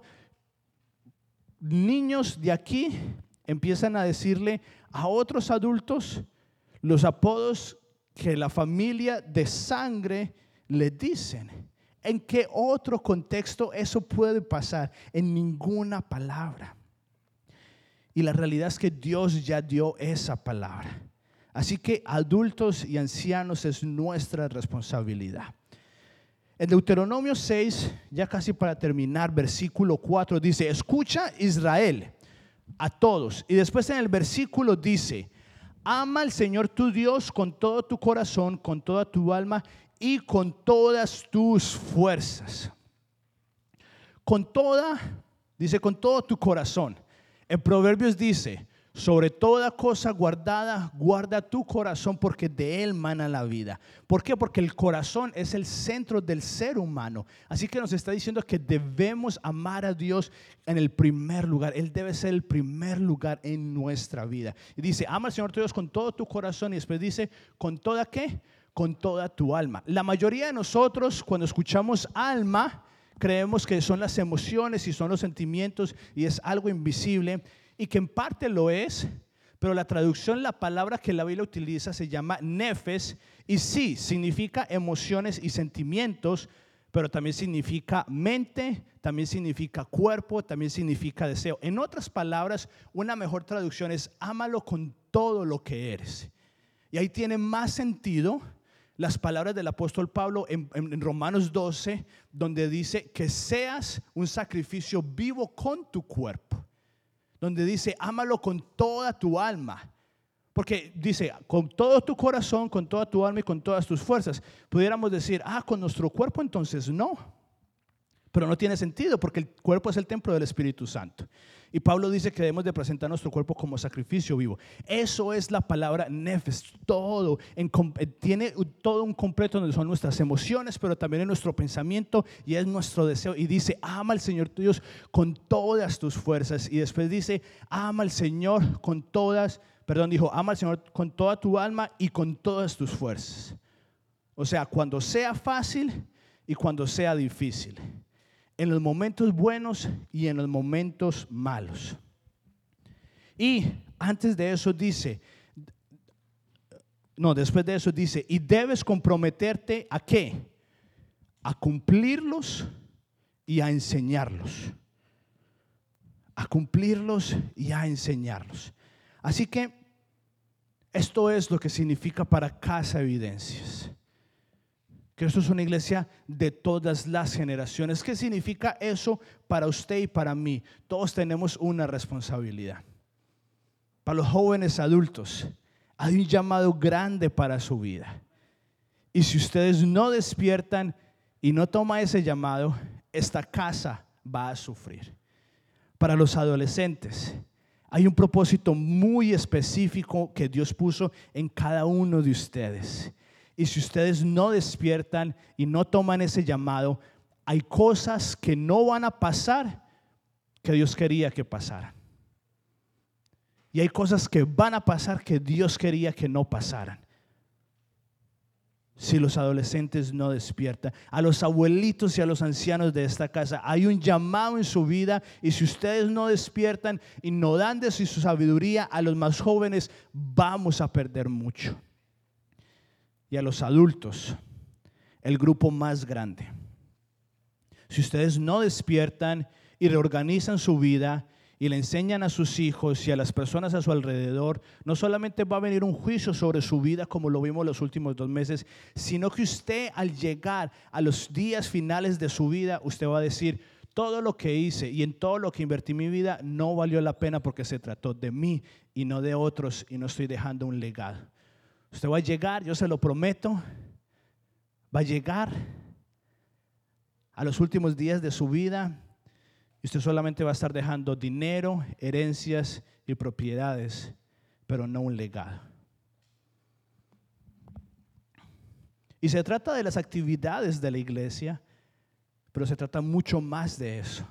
niños de aquí empiezan a decirle a otros adultos los apodos que la familia de sangre le dicen. ¿En qué otro contexto eso puede pasar? En ninguna palabra. Y la realidad es que Dios ya dio esa palabra. Así que adultos y ancianos es nuestra responsabilidad. En Deuteronomio 6, ya casi para terminar, versículo 4 dice, escucha Israel a todos. Y después en el versículo dice, ama al Señor tu Dios con todo tu corazón, con toda tu alma y con todas tus fuerzas. Con toda, dice, con todo tu corazón. En Proverbios dice, sobre toda cosa guardada, guarda tu corazón porque de él mana la vida. ¿Por qué? Porque el corazón es el centro del ser humano. Así que nos está diciendo que debemos amar a Dios en el primer lugar. Él debe ser el primer lugar en nuestra vida. Y dice, ama al Señor tu Dios con todo tu corazón y después dice, ¿con toda qué? Con toda tu alma. La mayoría de nosotros cuando escuchamos alma, creemos que son las emociones y son los sentimientos y es algo invisible y que en parte lo es, pero la traducción, la palabra que la Biblia utiliza se llama nefes y sí, significa emociones y sentimientos, pero también significa mente, también significa cuerpo, también significa deseo. En otras palabras, una mejor traducción es ámalo con todo lo que eres. Y ahí tiene más sentido las palabras del apóstol Pablo en, Romanos 12, donde dice que seas un sacrificio vivo con tu cuerpo, donde dice, ámalo con toda tu alma. Porque dice, con todo tu corazón, con toda tu alma y con todas tus fuerzas. Pudiéramos decir, ah, con nuestro cuerpo entonces no. Pero no tiene sentido porque el cuerpo es el templo del Espíritu Santo. Y Pablo dice que debemos de presentar nuestro cuerpo como sacrificio vivo. Eso es la palabra nefes, todo, eh, tiene todo un completo donde son nuestras emociones, pero también en nuestro pensamiento y es nuestro deseo. Y dice, ama al Señor tu Dios con todas tus fuerzas. Y después dice, ama al Señor con todas perdón, dijo, ama al Señor con toda tu alma y con todas tus fuerzas. O sea, cuando sea fácil y cuando sea difícil. En los momentos buenos y en los momentos malos. Y antes de eso dice, no, después de eso dice, y debes comprometerte a qué? A cumplirlos y a enseñarlos. A cumplirlos y a enseñarlos. Así que esto es lo que significa para Casa Evidencias. Que esto es una iglesia de todas las generaciones. ¿Qué significa eso para usted y para mí? Todos tenemos una responsabilidad. Para los jóvenes adultos, hay un llamado grande para su vida. Y si ustedes no despiertan y no toman ese llamado, esta casa va a sufrir. Para los adolescentes, hay un propósito muy específico que Dios puso en cada uno de ustedes. Y si ustedes no despiertan y no toman ese llamado, hay cosas que no van a pasar que Dios quería que pasaran. Y hay cosas que van a pasar que Dios quería que no pasaran si los adolescentes no despiertan. A los abuelitos y a los ancianos de esta casa hay un llamado en su vida y si ustedes no despiertan y no dan de su sabiduría a los más jóvenes, vamos a perder mucho. A los adultos, el grupo más grande. Si ustedes no despiertan y reorganizan su vida y le enseñan a sus hijos y a las personas a su alrededor, no solamente va a venir un juicio sobre su vida como lo vimos los últimos dos meses, sino que usted al llegar a los días finales de su vida, usted va a decir, todo lo que hice y en todo lo que invertí mi vida no valió la pena porque se trató de mí y no de otros y no estoy dejando un legado. Usted va a llegar, yo se lo prometo, va a llegar a los últimos días de su vida usted solamente va a estar dejando dinero, herencias y propiedades, pero no un legado. Y se trata de las actividades de la iglesia, pero se trata mucho más de eso.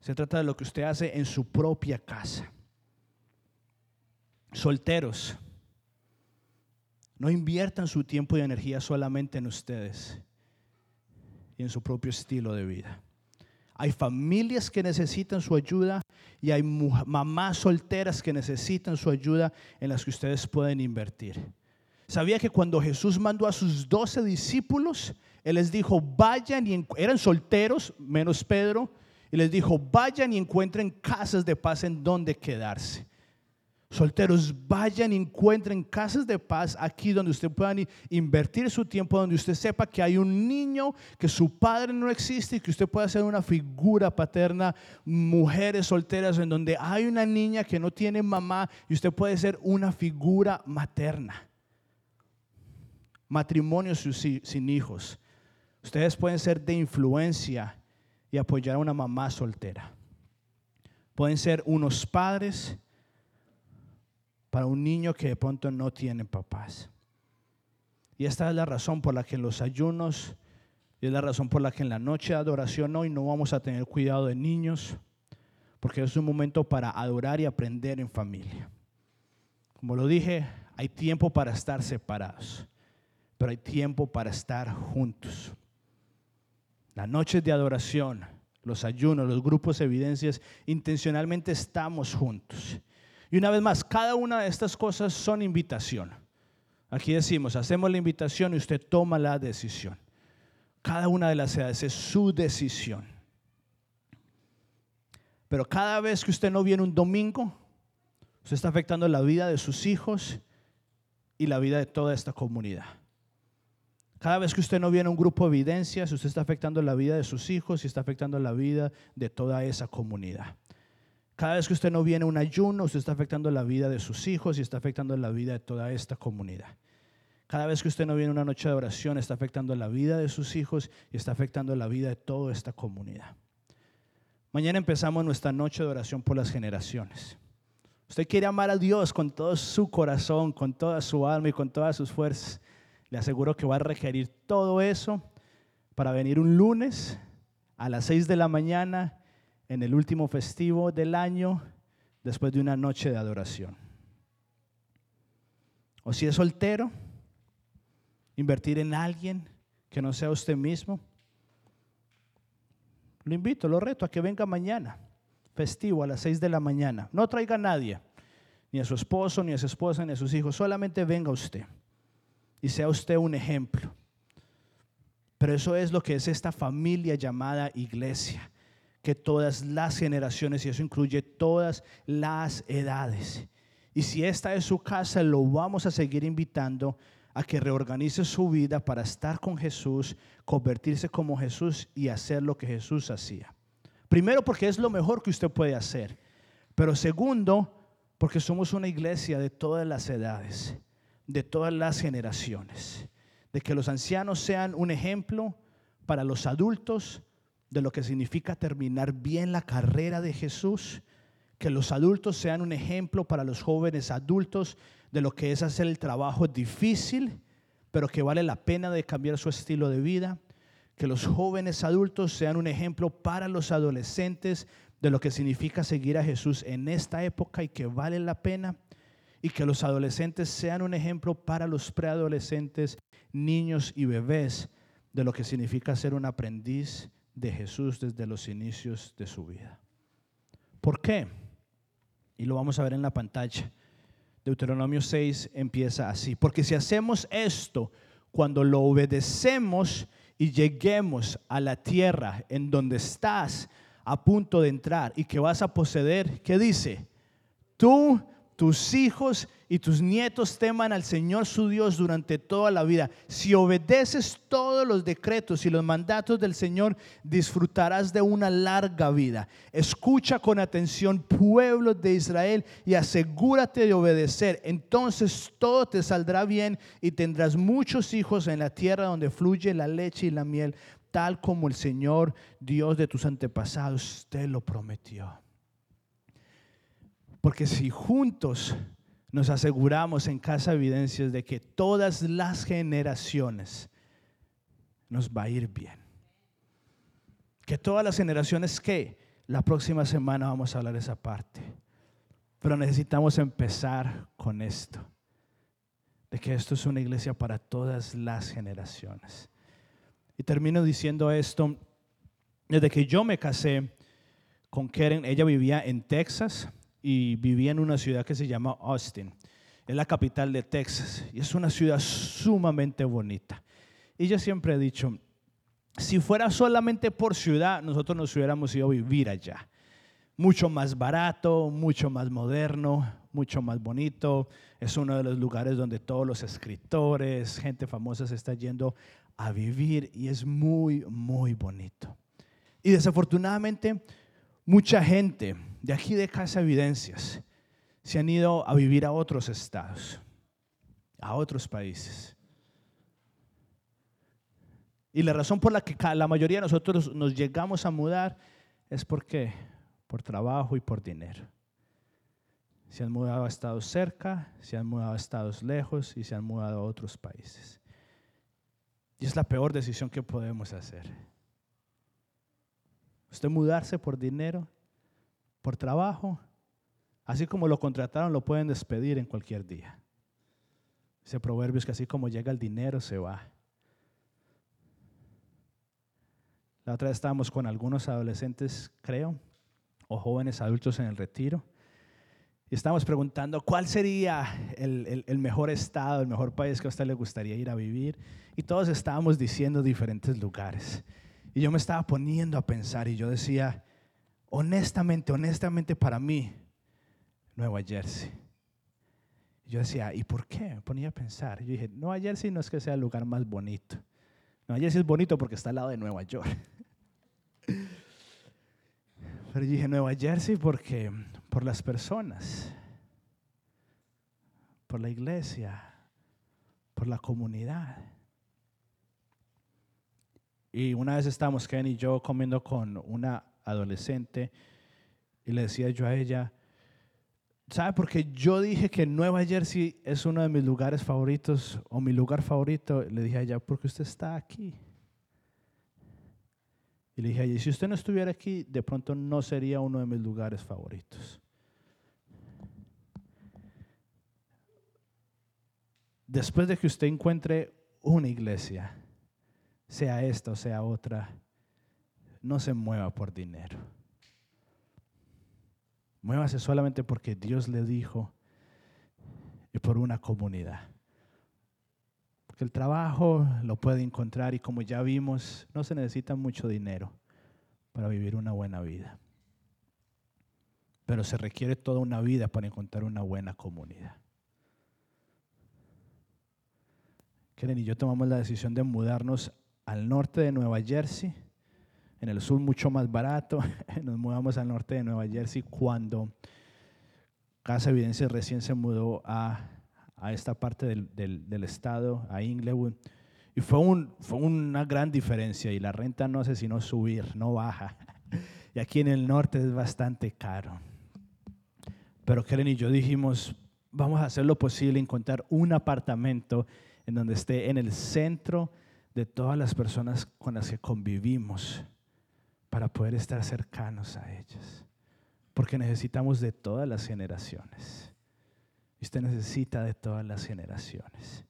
Se trata de lo que usted hace en su propia casa. Solteros, no inviertan su tiempo y energía solamente en ustedes y en su propio estilo de vida. Hay familias que necesitan su ayuda y hay mamás solteras que necesitan su ayuda en las que ustedes pueden invertir. ¿Sabía que cuando Jesús mandó a sus doce discípulos, Él les dijo, vayan y eran solteros, menos Pedro, y les dijo, vayan y encuentren casas de paz en donde quedarse. Solteros, vayan encuentren casas de paz aquí donde usted pueda invertir su tiempo, donde usted sepa que hay un niño, que su padre no existe y que usted pueda ser una figura paterna. Mujeres solteras en donde hay una niña que no tiene mamá y usted puede ser una figura materna. Matrimonios sin hijos. Ustedes pueden ser de influencia y apoyar a una mamá soltera. Pueden ser unos padres para un niño que de pronto no tiene papás. Y esta es la razón por la que en los ayunos, y es la razón por la que en la noche de adoración hoy no vamos a tener cuidado de niños, porque es un momento para adorar y aprender en familia. Como lo dije, hay tiempo para estar separados, pero hay tiempo para estar juntos. Las noches de adoración, los ayunos, los grupos evidencias, intencionalmente estamos juntos. Y una vez más, cada una de estas cosas son invitación. Aquí decimos, hacemos la invitación y usted toma la decisión. Cada una de las edades es su decisión. Pero cada vez que usted no viene un domingo, usted está afectando la vida de sus hijos y la vida de toda esta comunidad. Cada vez que usted no viene un grupo de evidencias, usted está afectando la vida de sus hijos y está afectando la vida de toda esa comunidad. Cada vez que usted no viene un ayuno, usted está afectando la vida de sus hijos y está afectando la vida de toda esta comunidad. Cada vez que usted no viene una noche de oración, está afectando la vida de sus hijos y está afectando la vida de toda esta comunidad. Mañana empezamos nuestra noche de oración por las generaciones. Usted quiere amar a Dios con todo su corazón, con toda su alma y con todas sus fuerzas. Le aseguro que va a requerir todo eso para venir un lunes a las 6 de la mañana en el último festivo del año después de una noche de adoración. O si es soltero, invertir en alguien que no sea usted mismo. Lo invito, lo reto a que venga mañana, festivo a las 6 de la mañana. No traiga a nadie, ni a su esposo, ni a su esposa, ni a sus hijos, solamente venga usted y sea usted un ejemplo. Pero eso es lo que es esta familia llamada iglesia, que todas las generaciones, y eso incluye todas las edades. Y si esta es su casa, lo vamos a seguir invitando a que reorganice su vida para estar con Jesús, convertirse como Jesús y hacer lo que Jesús hacía. Primero porque es lo mejor que usted puede hacer, pero segundo porque somos una iglesia de todas las edades, de todas las generaciones, de que los ancianos sean un ejemplo para los adultos de lo que significa terminar bien la carrera de Jesús, que los adultos sean un ejemplo para los jóvenes adultos de lo que es hacer el trabajo difícil, pero que vale la pena de cambiar su estilo de vida. Que los jóvenes adultos sean un ejemplo para los adolescentes de lo que significa seguir a Jesús en esta época y que vale la pena. Y que los adolescentes sean un ejemplo para los preadolescentes, niños y bebés de lo que significa ser un aprendiz de Jesús desde los inicios de su vida. ¿Por qué? Y lo vamos a ver en la pantalla. Deuteronomio 6 empieza así, porque si hacemos esto, cuando lo obedecemos y lleguemos a la tierra en donde estás a punto de entrar y que vas a poseer, ¿qué dice? Tú tus hijos y tus nietos teman al Señor su Dios durante toda la vida. Si obedeces todos los decretos y los mandatos del Señor, disfrutarás de una larga vida. Escucha con atención, pueblos de Israel, y asegúrate de obedecer. Entonces todo te saldrá bien y tendrás muchos hijos en la tierra donde fluye la leche y la miel, tal como el Señor, Dios de tus antepasados, te lo prometió. Porque si juntos nos aseguramos en Casa Evidencias de que todas las generaciones nos va a ir bien. Que todas las generaciones que la próxima semana vamos a hablar de esa parte. Pero necesitamos empezar con esto. De que esto es una iglesia para todas las generaciones. Y termino diciendo esto. Desde que yo me casé con Karen, ella vivía en Texas y vivía en una ciudad que se llama Austin. Es la capital de Texas y es una ciudad sumamente bonita. Y yo siempre he dicho, si fuera solamente por ciudad, nosotros nos hubiéramos ido a vivir allá. Mucho más barato, mucho más moderno, mucho más bonito. Es uno de los lugares donde todos los escritores, gente famosa se está yendo a vivir y es muy, muy bonito. Y desafortunadamente, mucha gente de aquí de Casa Evidencias se han ido a vivir a otros estados, a otros países. Y la razón por la que la mayoría de nosotros nos llegamos a mudar es porque por trabajo y por dinero. Se han mudado a estados cerca, se han mudado a estados lejos y se han mudado a otros países. Y es la peor decisión que podemos hacer. Usted mudarse por dinero por trabajo, así como lo contrataron, lo pueden despedir en cualquier día. Ese proverbio es que así como llega el dinero, se va. La otra vez estábamos con algunos adolescentes, creo, o jóvenes adultos en el retiro. Y estábamos preguntando cuál sería el, el, mejor estado, el mejor país que a usted le gustaría ir a vivir. Y todos estábamos diciendo diferentes lugares. Y yo me estaba poniendo a pensar y yo decía, honestamente, honestamente para mí, Nueva Jersey. Yo decía, ¿y por qué? Me ponía a pensar. Yo dije, Nueva Jersey no es que sea el lugar más bonito. Nueva Jersey es bonito porque está al lado de Nueva York. Pero yo dije Nueva Jersey porque por las personas, por la iglesia, por la comunidad. Y una vez estábamos Ken y yo comiendo con una adolescente y le decía yo a ella, ¿sabe? Porque yo dije que Nueva Jersey es uno de mis lugares favoritos o mi lugar favorito. Le dije a ella, porque usted está aquí. Y le dije, y si usted no estuviera aquí, de pronto no sería uno de mis lugares favoritos. Después de que usted encuentre una iglesia, sea esta o sea otra, no se mueva por dinero. Muévase solamente porque Dios le dijo y por una comunidad. Porque el trabajo lo puede encontrar y como ya vimos, no se necesita mucho dinero para vivir una buena vida. Pero se requiere toda una vida para encontrar una buena comunidad. Keren y yo tomamos la decisión de mudarnos al norte de Nueva Jersey, en el sur mucho más barato. Nos mudamos al norte de Nueva Jersey cuando Casa Evidencia recién se mudó a a esta parte del, estado, a Inglewood. Y fue, un, fue una gran diferencia y la renta no sé si no subir, no baja. Y aquí en el norte es bastante caro. Pero Karen y yo dijimos, vamos a hacer lo posible, encontrar un apartamento en donde esté en el centro de todas las personas con las que convivimos para poder estar cercanos a ellas. Porque necesitamos de todas las generaciones. Usted necesita de todas las generaciones.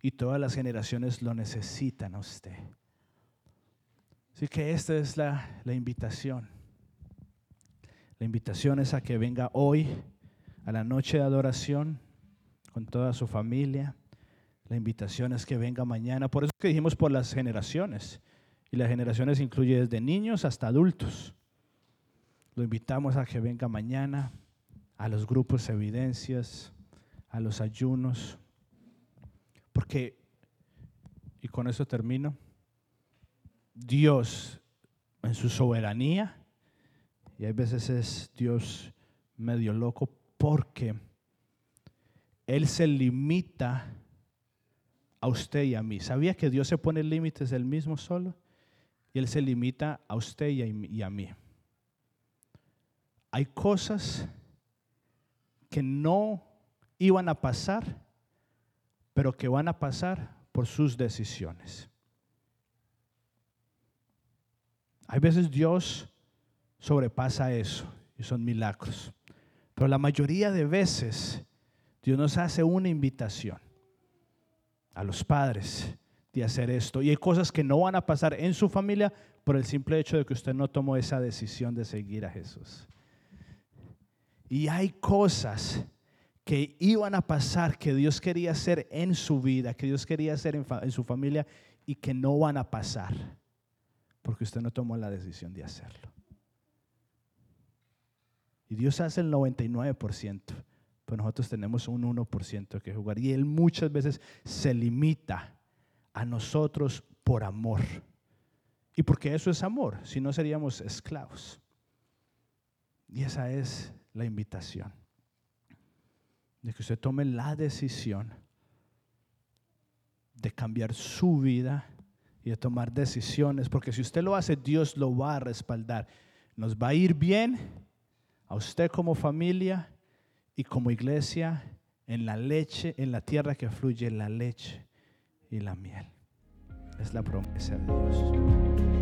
Y todas las generaciones lo necesitan a usted. Así que esta es la, la invitación. La invitación es a que venga hoy a la noche de adoración con toda su familia. La invitación es que venga mañana. Por eso que dijimos por las generaciones. Y las generaciones incluye desde niños hasta adultos. Lo invitamos a que venga mañana a los grupos evidencias a los ayunos, porque, y con eso termino, Dios en su soberanía, y a veces es Dios medio loco, porque Él se limita a usted y a mí. ¿Sabía que Dios se pone límites del mismo solo? Él se limita a usted y a mí. Hay cosas que no iban a pasar, pero que van a pasar por sus decisiones. Hay veces Dios sobrepasa eso y son milagros. Pero la mayoría de veces Dios nos hace una invitación a los padres de hacer esto. Y hay cosas que no van a pasar en su familia por el simple hecho de que usted no tomó esa decisión de seguir a Jesús. Y hay cosas que iban a pasar, que Dios quería hacer en su vida, que Dios quería hacer en, su familia y que no van a pasar, porque usted no tomó la decisión de hacerlo. Y Dios hace el 99%, pero nosotros tenemos un 1% que jugar. Y Él muchas veces se limita a nosotros por amor. Y porque eso es amor, si no seríamos esclavos. Y esa es la invitación de que usted tome la decisión de cambiar su vida y de tomar decisiones, porque si usted lo hace, Dios lo va a respaldar. Nos va a ir bien a usted como familia y como iglesia en la leche, en la tierra que fluye la leche y la miel. Es la promesa de Dios.